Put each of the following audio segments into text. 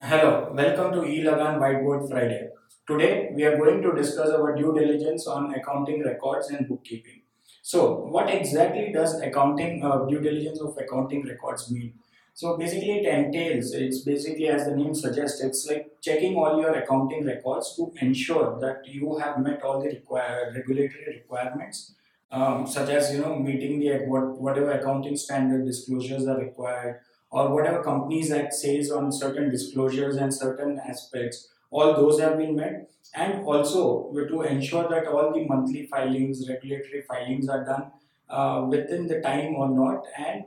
Hello, welcome to eLagaan Whiteboard Friday. Today we are going to discuss our due diligence on accounting records and bookkeeping. So, what exactly does accounting uh, due diligence of accounting records mean? So basically, it entails. It's basically as the name suggests. It's like checking all your accounting records to ensure that you have met all the require, regulatory requirements, um, such as you know meeting the what, whatever accounting standard disclosures are required or whatever Companies Act says on certain disclosures and certain aspects, all those have been met. And also to ensure that all the monthly filings, regulatory filings are done uh, within the time or not. And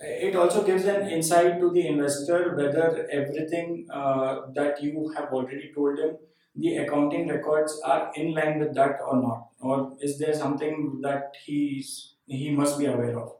it also gives an insight to the investor whether everything uh, that you have already told him the accounting records are in line with that or not or is there something that he's he must be aware of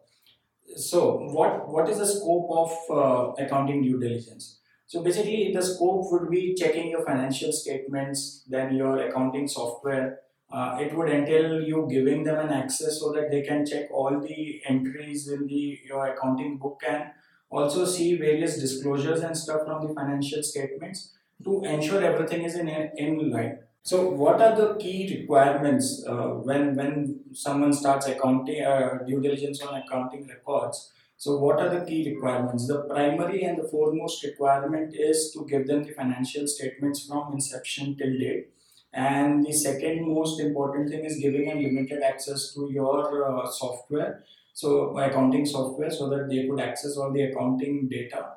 so what what is the scope of uh, accounting due diligence? So basically the scope would be checking your financial statements then your accounting software. Uh, it would entail you giving them an access so that they can check all the entries in the your accounting book and also see various disclosures and stuff from the financial statements to ensure everything is in in line so, what are the key requirements uh, when when someone starts accounting uh, due diligence on accounting records? So, what are the key requirements? The primary and the foremost requirement is to give them the financial statements from inception till date. And the second most important thing is giving unlimited access to your uh, software, so accounting software, so that they could access all the accounting data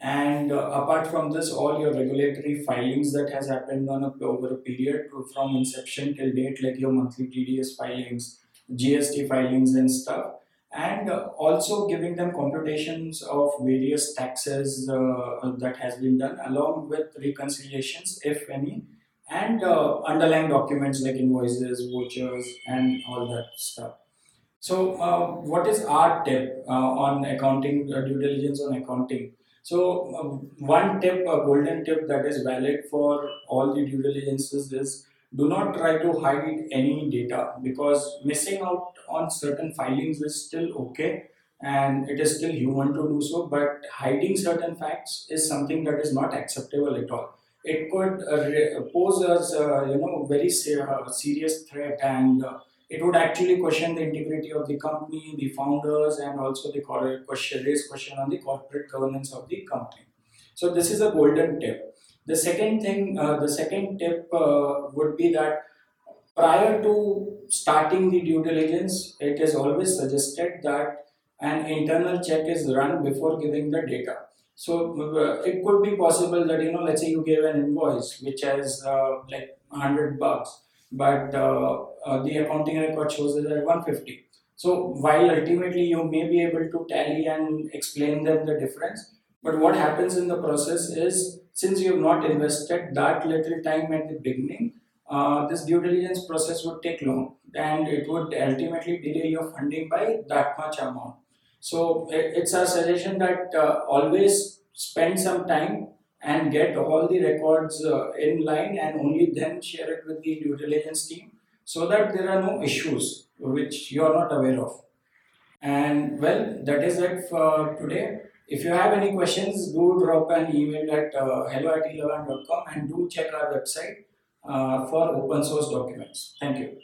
and uh, apart from this all your regulatory filings that has happened on a, over a period from inception till date like your monthly tds filings gst filings and stuff. And uh, also giving them computations of various taxes uh, that has been done along with reconciliations if any and uh, underlying documents like invoices vouchers and all that stuff. So uh, what is our tip uh, on accounting due diligence on accounting so um, one tip, a golden tip that is valid for all the due diligences is do not try to hide any data because missing out on certain filings is still okay and it is still human to do so but hiding certain facts is something that is not acceptable at all. It could uh, pose as uh, you know very uh, serious threat and uh, it would actually question the integrity of the company, the founders, and also the question, raise question on the corporate governance of the company. So this is a golden tip. The second thing, uh, the second tip uh, would be that prior to starting the due diligence, it is always suggested that an internal check is run before giving the data. So uh, it could be possible that you know, let's say you gave an invoice which has uh, like hundred bucks but uh, uh, the accounting record shows it at 150. So while ultimately you may be able to tally and explain them the difference, but what happens in the process is since you have not invested that little time at the beginning, uh, this due diligence process would take long and it would ultimately delay your funding by that much amount. So it's a suggestion that uh, always spend some time and get all the records uh, in line and only then share it with the due diligence team so that there are no issues which you are not aware of. And well, that is it for today. If you have any questions, do drop an email at uh, hello at and do check our website uh, for open source documents. Thank you.